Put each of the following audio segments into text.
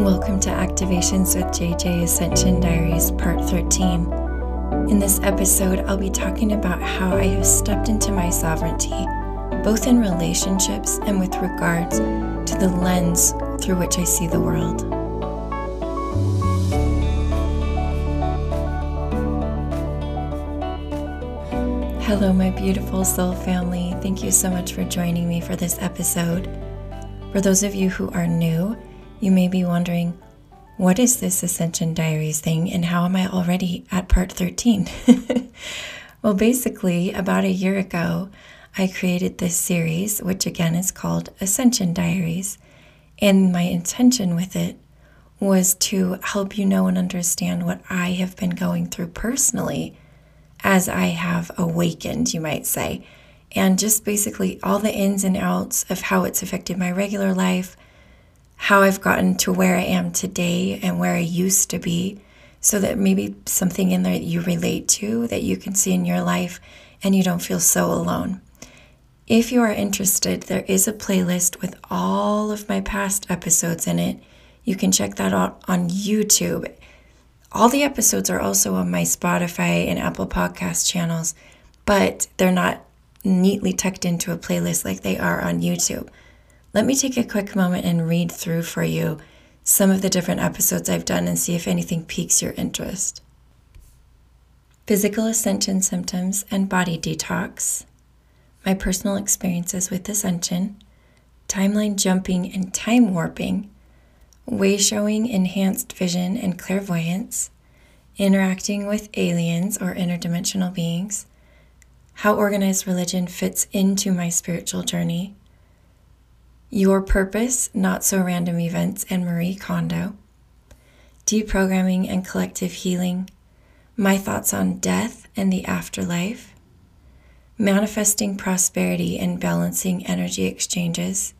Welcome to Activations with JJ Ascension Diaries, Part 13. In this episode, I'll be talking about how I have stepped into my sovereignty, both in relationships and with regards to the lens through which I see the world. Hello, my beautiful soul family. Thank you so much for joining me for this episode. For those of you who are new, you may be wondering, what is this Ascension Diaries thing and how am I already at part 13? well, basically, about a year ago, I created this series, which again is called Ascension Diaries. And my intention with it was to help you know and understand what I have been going through personally as I have awakened, you might say. And just basically all the ins and outs of how it's affected my regular life, how I've gotten to where I am today and where I used to be, so that maybe something in there that you relate to, that you can see in your life, and you don't feel so alone. If you are interested, there is a playlist with all of my past episodes in it. You can check that out on YouTube. All the episodes are also on my Spotify and Apple Podcast channels, but they're not neatly tucked into a playlist like they are on YouTube. Let me take a quick moment and read through for you some of the different episodes I've done and see if anything piques your interest. Physical ascension symptoms and body detox, my personal experiences with ascension, timeline jumping and time warping, way showing enhanced vision and clairvoyance, interacting with aliens or interdimensional beings, how organized religion fits into my spiritual journey your Purpose, Not So Random Events, and Marie Kondo, Deprogramming and Collective Healing, My Thoughts on Death and the Afterlife, Manifesting Prosperity and Balancing Energy Exchanges,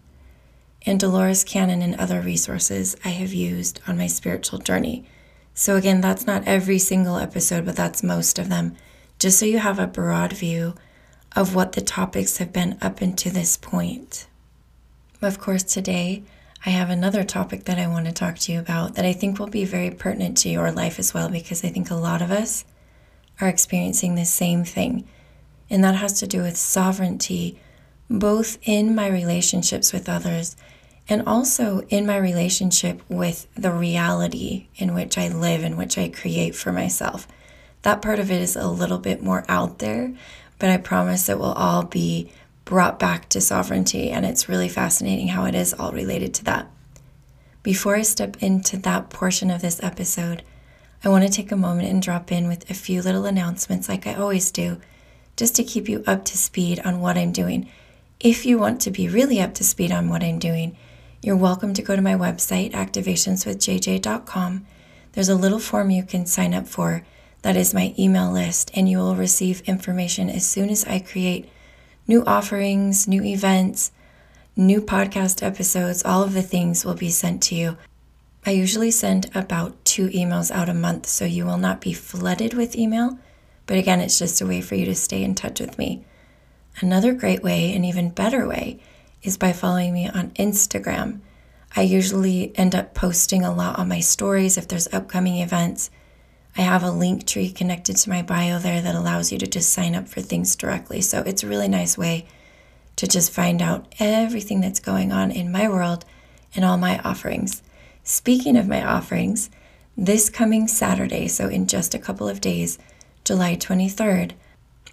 and Dolores Cannon and other resources I have used on my spiritual journey. So, again, that's not every single episode, but that's most of them, just so you have a broad view of what the topics have been up until this point. Of course, today I have another topic that I want to talk to you about that I think will be very pertinent to your life as well, because I think a lot of us are experiencing the same thing. And that has to do with sovereignty, both in my relationships with others and also in my relationship with the reality in which I live and which I create for myself. That part of it is a little bit more out there, but I promise it will all be brought back to sovereignty, and it's really fascinating how it is all related to that. Before I step into that portion of this episode, I want to take a moment and drop in with a few little announcements, like I always do, just to keep you up to speed on what I'm doing. If you want to be really up to speed on what I'm doing, you're welcome to go to my website, activationswithjj.com. There's a little form you can sign up for that is my email list, and you will receive information as soon as I create new offerings, new events, new podcast episodes, all of the things will be sent to you. I usually send about two emails out a month, so you will not be flooded with email. But again, it's just a way for you to stay in touch with me. Another great way, and even better way, is by following me on Instagram. I usually end up posting a lot on my stories if there's upcoming events. I have a Linktree connected to my bio there that allows you to just sign up for things directly. So it's a really nice way to just find out everything that's going on in my world and all my offerings. Speaking of my offerings, this coming Saturday, so in just a couple of days, July 23rd,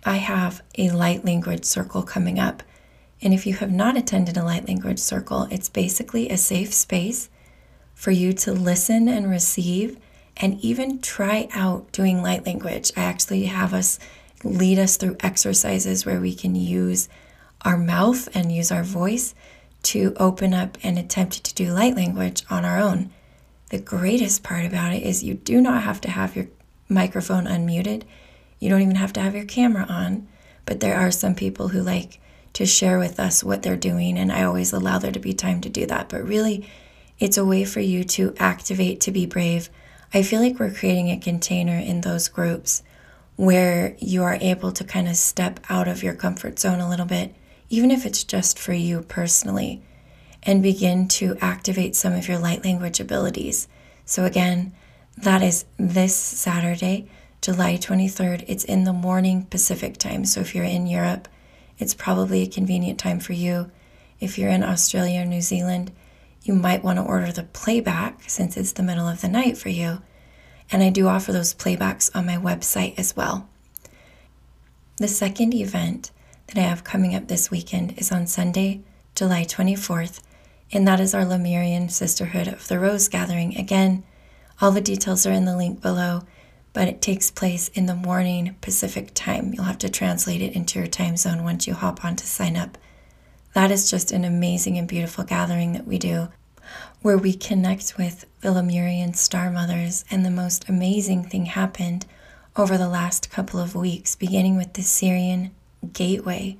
I have a light language circle coming up. And if you have not attended a light language circle, it's basically a safe space for you to listen and receive and even try out doing light language. I actually have us lead us through exercises where we can use our mouth and use our voice to open up and attempt to do light language on our own. The greatest part about it is you do not have to have your microphone unmuted. You don't even have to have your camera on. But there are some people who like to share with us what they're doing, and I always allow there to be time to do that. But really, it's a way for you to activate to be brave I feel like we're creating a container in those groups where you are able to kind of step out of your comfort zone a little bit, even if it's just for you personally, and begin to activate some of your light language abilities. So, again, that is this Saturday, July 23rd. It's in the morning Pacific time. So, if you're in Europe, it's probably a convenient time for you. If you're in Australia or New Zealand, you might want to order the playback since it's the middle of the night for you. And I do offer those playbacks on my website as well. The second event that I have coming up this weekend is on Sunday, July 24th, and that is our Lemurian Sisterhood of the Rose Gathering. Again, all the details are in the link below, but it takes place in the morning Pacific time. You'll have to translate it into your time zone once you hop on to sign up. That is just an amazing and beautiful gathering that we do where we connect with Lemurian star mothers. And the most amazing thing happened over the last couple of weeks, beginning with the Sirian Gateway.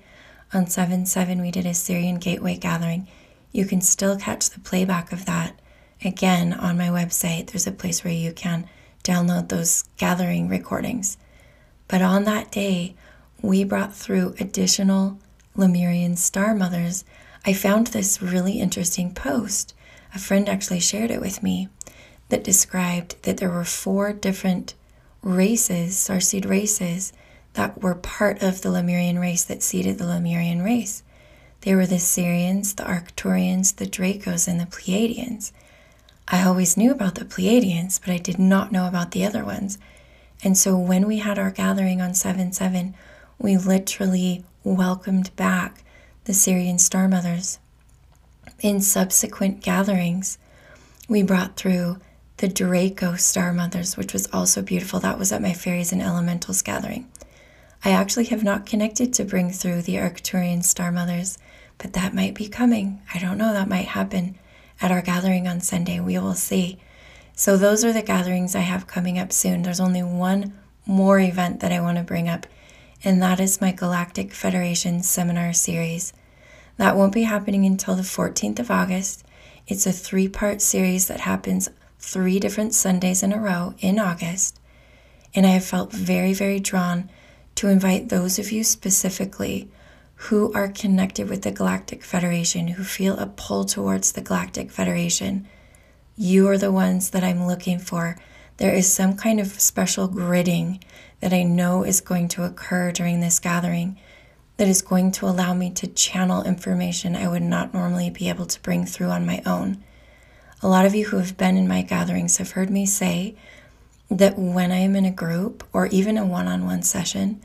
On 7 7, we did a Sirian Gateway gathering. You can still catch the playback of that again on my website. There's a place where you can download those gathering recordings. But on that day, we brought through additional Lemurian star mothers. I found this really interesting post a friend actually shared it with me that described that there were four different races, starseed races, that were part of the Lemurian race that seeded the Lemurian race. They were the Sirians, the Arcturians, the Dracos, and the Pleiadians. I always knew about the Pleiadians, but I did not know about the other ones. And so when we had our gathering on 7 7, we literally welcomed back the Sirian Star Mothers in subsequent gatherings, we brought through the Draco Star Mothers, which was also beautiful. That was at my Fairies and Elementals gathering. I actually have not connected to bring through the Arcturian Star Mothers, but that might be coming. I don't know, that might happen at our gathering on Sunday. We will see. So, those are the gatherings I have coming up soon. There's only one more event that I want to bring up, and that is my Galactic Federation seminar series. That won't be happening until the 14th of August. It's a three part series that happens three different Sundays in a row in August. And I have felt very, very drawn to invite those of you specifically who are connected with the Galactic Federation, who feel a pull towards the Galactic Federation. You are the ones that I'm looking for. There is some kind of special gridding that I know is going to occur during this gathering that is going to allow me to channel information I would not normally be able to bring through on my own. A lot of you who have been in my gatherings have heard me say that when I am in a group or even a one on one session,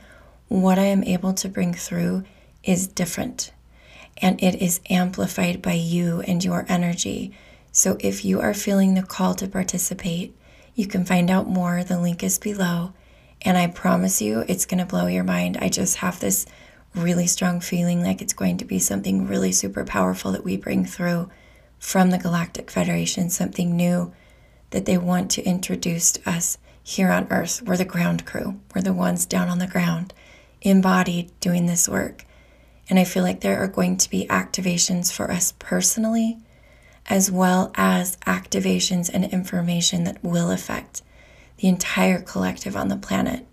what I am able to bring through is different and it is amplified by you and your energy. So if you are feeling the call to participate, you can find out more. The link is below. And I promise you, it's going to blow your mind. I just have this really strong feeling like it's going to be something really super powerful that we bring through from the Galactic Federation, something new that they want to introduce to us here on Earth. We're the ground crew, we're the ones down on the ground, embodied doing this work. And I feel like there are going to be activations for us personally, as well as activations and information that will affect the entire collective on the planet.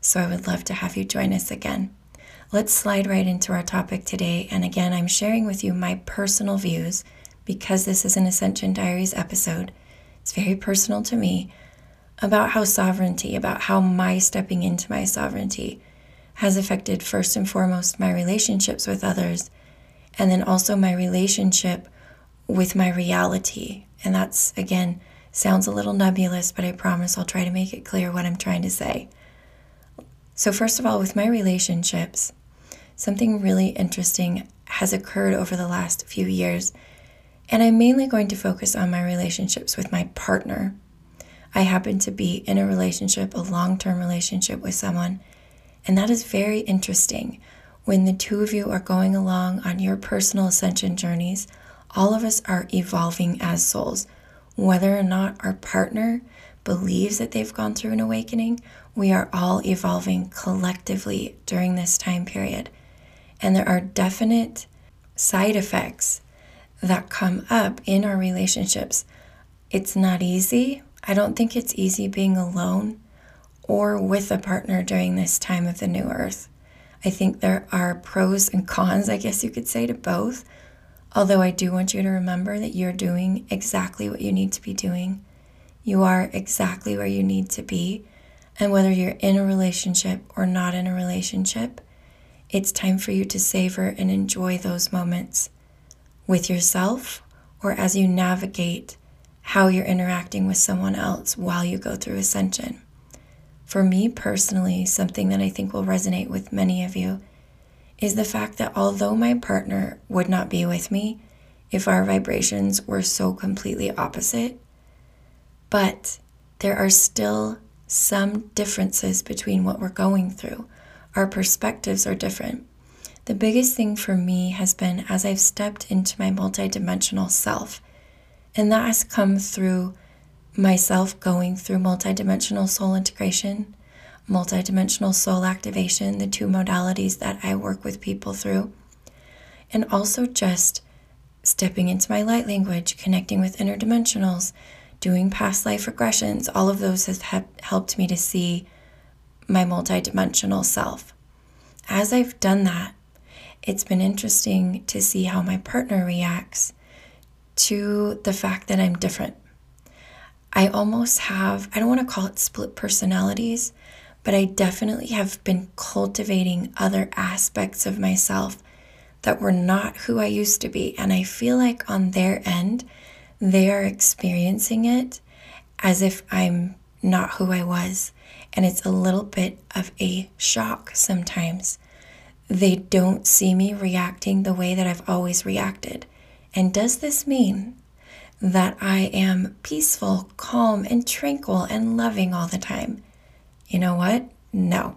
So I would love to have you join us again. Let's slide right into our topic today. And again, I'm sharing with you my personal views because this is an Ascension Diaries episode. It's very personal to me about how sovereignty, about how my stepping into my sovereignty has affected first and foremost my relationships with others, and then also my relationship with my reality. And that's, again, sounds a little nebulous, but I promise I'll try to make it clear what I'm trying to say. So, first of all, with my relationships, something really interesting has occurred over the last few years, and I'm mainly going to focus on my relationships with my partner. I happen to be in a relationship, a long term relationship with someone, and that is very interesting. When the two of you are going along on your personal ascension journeys, all of us are evolving as souls. Whether or not our partner believes that they've gone through an awakening, we are all evolving collectively during this time period. And there are definite side effects that come up in our relationships. It's not easy. I don't think it's easy being alone or with a partner during this time of the new earth. I think there are pros and cons, I guess you could say, to both. Although I do want you to remember that you're doing exactly what you need to be doing. You are exactly where you need to be. And whether you're in a relationship or not in a relationship, it's time for you to savor and enjoy those moments with yourself or as you navigate how you're interacting with someone else while you go through ascension. For me personally, something that I think will resonate with many of you is the fact that although my partner would not be with me if our vibrations were so completely opposite, but there are still some differences between what we're going through. Our perspectives are different. The biggest thing for me has been as I've stepped into my multidimensional self, and that has come through myself going through multidimensional soul integration, multidimensional soul activation, the two modalities that I work with people through, and also just stepping into my light language, connecting with interdimensionals, doing past life regressions. All of those have helped me to see my multidimensional self. As I've done that, it's been interesting to see how my partner reacts to the fact that I'm different. I almost have, I don't want to call it split personalities, but I definitely have been cultivating other aspects of myself that were not who I used to be. And I feel like on their end, they are experiencing it as if I'm not who I was. And it's a little bit of a shock sometimes. They don't see me reacting the way that I've always reacted. And does this mean that I am peaceful, calm, and tranquil and loving all the time? You know what? No.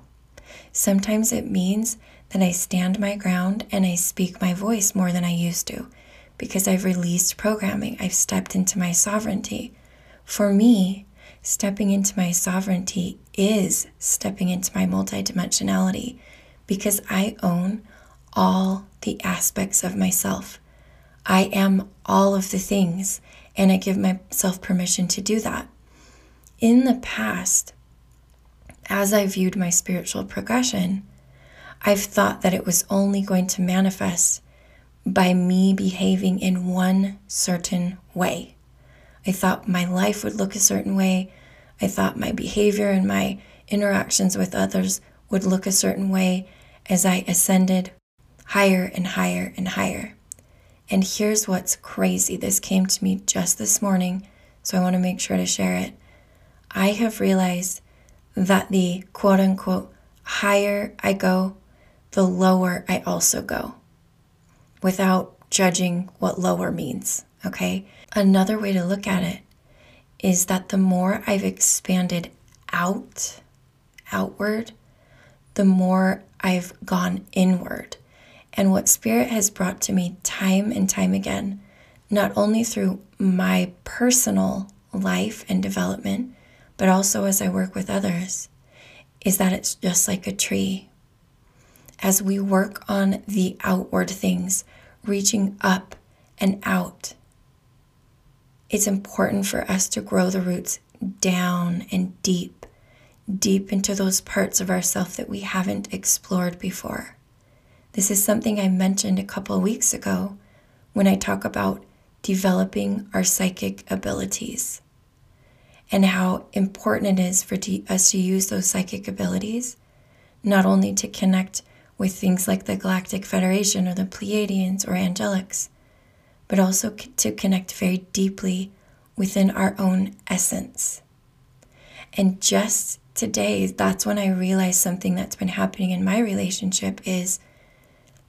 Sometimes it means that I stand my ground and I speak my voice more than I used to because I've released programming. I've stepped into my sovereignty. For me, stepping into my sovereignty is stepping into my multidimensionality because I own all the aspects of myself. I am all of the things, and I give myself permission to do that. In the past, as I viewed my spiritual progression, I've thought that it was only going to manifest by me behaving in one certain way. I thought my life would look a certain way. I thought my behavior and my interactions with others would look a certain way as I ascended higher and higher and higher. And here's what's crazy this came to me just this morning, so I want to make sure to share it. I have realized that the quote unquote higher I go, the lower I also go without judging what lower means. Okay. Another way to look at it is that the more I've expanded out, outward, the more I've gone inward. And what Spirit has brought to me time and time again, not only through my personal life and development, but also as I work with others, is that it's just like a tree. As we work on the outward things, reaching up and out, it's important for us to grow the roots down and deep, deep into those parts of ourself that we haven't explored before. This is something I mentioned a couple weeks ago when I talk about developing our psychic abilities and how important it is for us to use those psychic abilities, not only to connect with things like the Galactic Federation or the Pleiadians or angelics, but also to connect very deeply within our own essence. And just today, that's when I realized something that's been happening in my relationship is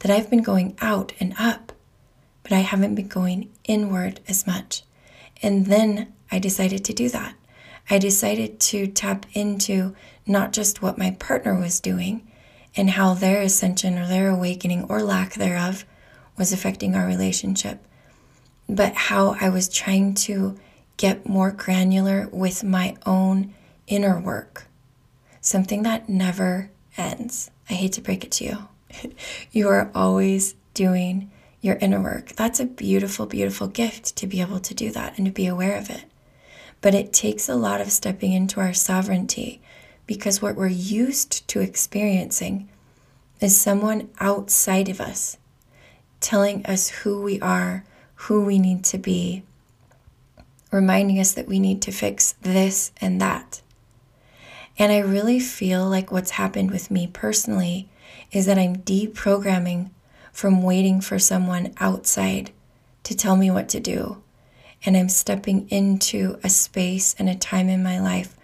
that I've been going out and up, but I haven't been going inward as much. And then I decided to do that. I decided to tap into not just what my partner was doing and how their ascension or their awakening or lack thereof was affecting our relationship, but how I was trying to get more granular with my own inner work, something that never ends. I hate to break it to you. you are always doing your inner work. That's a beautiful, beautiful gift to be able to do that and to be aware of it. But it takes a lot of stepping into our sovereignty because what we're used to experiencing is someone outside of us telling us who we are, who we need to be, reminding us that we need to fix this and that. And I really feel like what's happened with me personally is that I'm deprogramming from waiting for someone outside to tell me what to do. And I'm stepping into a space and a time in my life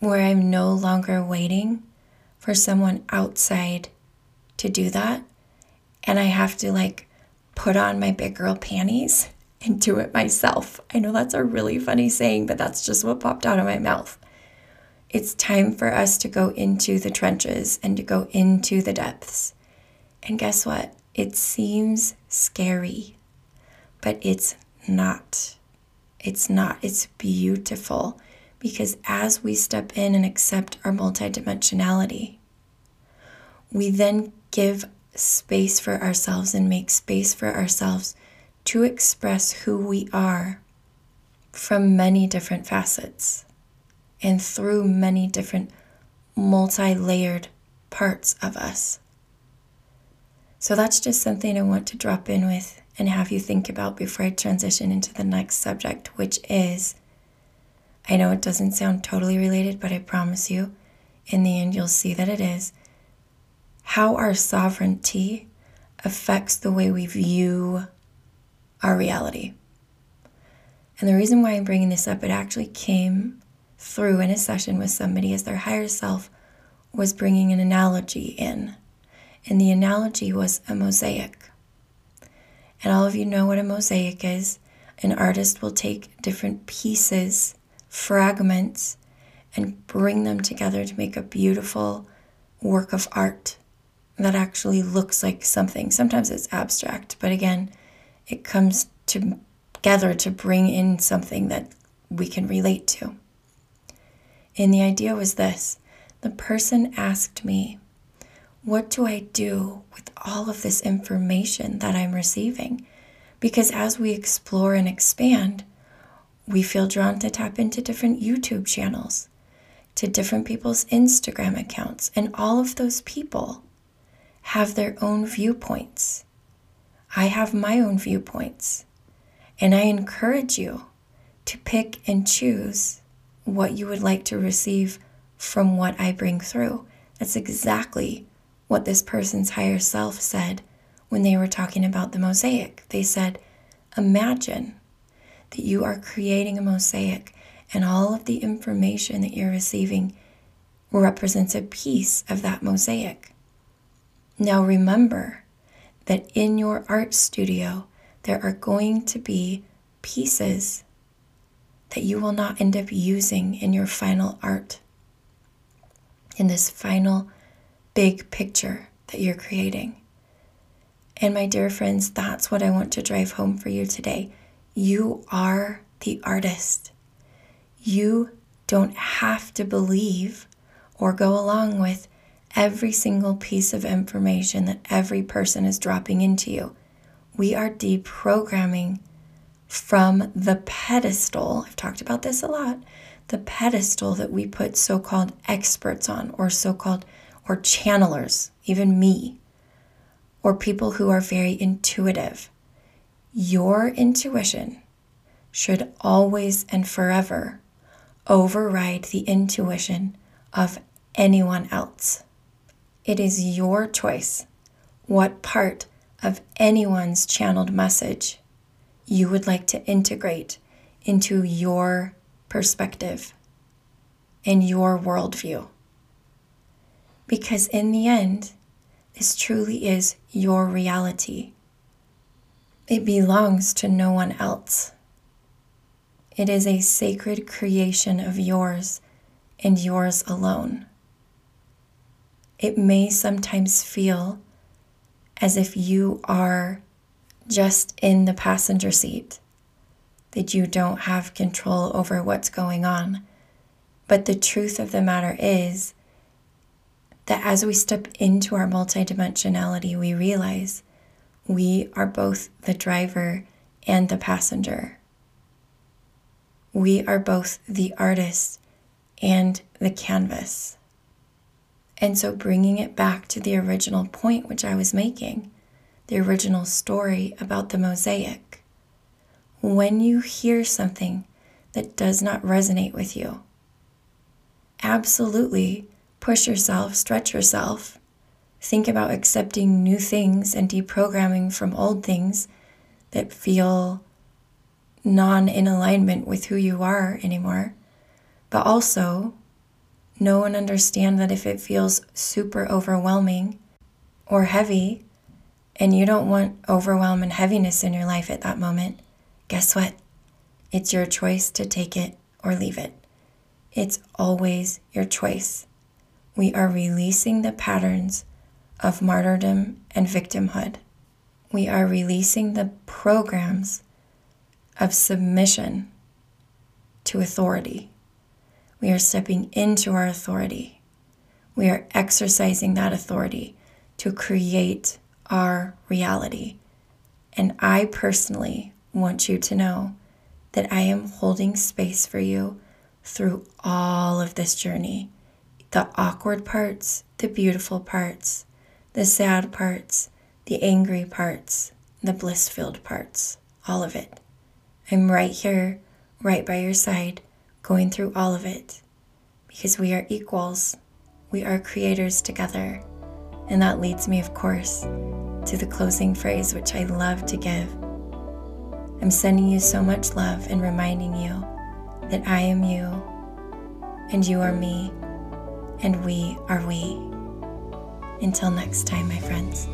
where I'm no longer waiting for someone outside to do that. And I have to like put on my big girl panties and do it myself. I know that's a really funny saying, but that's just what popped out of my mouth. It's time for us to go into the trenches and to go into the depths. And guess what? It seems scary, but it's not. It's not. It's beautiful because as we step in and accept our multidimensionality, we then give space for ourselves and make space for ourselves to express who we are from many different facets and through many different multi layered parts of us. So that's just something I want to drop in with and have you think about before I transition into the next subject, which is I know it doesn't sound totally related, but I promise you, in the end, you'll see that it is how our sovereignty affects the way we view our reality. And the reason why I'm bringing this up, it actually came through in a session with somebody as their higher self was bringing an analogy in. And the analogy was a mosaic. And all of you know what a mosaic is. An artist will take different pieces, fragments, and bring them together to make a beautiful work of art that actually looks like something. Sometimes it's abstract, but again, it comes together to bring in something that we can relate to. And the idea was this the person asked me, What do I do with all of this information that I'm receiving? Because as we explore and expand, we feel drawn to tap into different YouTube channels, to different people's Instagram accounts, and all of those people have their own viewpoints. I have my own viewpoints, and I encourage you to pick and choose what you would like to receive from what I bring through. That's exactly what this person's higher self said when they were talking about the mosaic. They said, Imagine that you are creating a mosaic and all of the information that you're receiving represents a piece of that mosaic. Now remember that in your art studio, there are going to be pieces that you will not end up using in your final art, in this final big picture that you're creating. And my dear friends, that's what I want to drive home for you today. You are the artist. You don't have to believe or go along with every single piece of information that every person is dropping into you. We are deprogramming from the pedestal. I've talked about this a lot. The pedestal that we put so called experts on, or so called, or channelers, even me, or people who are very intuitive. Your intuition should always and forever override the intuition of anyone else. It is your choice what part of anyone's channeled message you would like to integrate into your perspective and your worldview. Because in the end, this truly is your reality. It belongs to no one else. It is a sacred creation of yours and yours alone. It may sometimes feel as if you are just in the passenger seat, that you don't have control over what's going on. But the truth of the matter is that as we step into our multidimensionality, we realize we are both the driver and the passenger. We are both the artist and the canvas. And so, bringing it back to the original point which I was making, the original story about the mosaic. When you hear something that does not resonate with you, absolutely push yourself, stretch yourself. Think about accepting new things and deprogramming from old things that feel non in alignment with who you are anymore. But also know and understand that if it feels super overwhelming or heavy, and you don't want overwhelm and heaviness in your life at that moment, guess what? It's your choice to take it or leave it. It's always your choice. We are releasing the patterns of martyrdom and victimhood. We are releasing the programs of submission to authority. We are stepping into our authority. We are exercising that authority to create our reality. And I personally want you to know that I am holding space for you through all of this journey the awkward parts, the beautiful parts, the sad parts, the angry parts, the bliss filled parts, all of it. I'm right here, right by your side, going through all of it because we are equals. We are creators together. And that leads me, of course, to the closing phrase, which I love to give. I'm sending you so much love and reminding you that I am you, and you are me, and we are we. Until next time, my friends.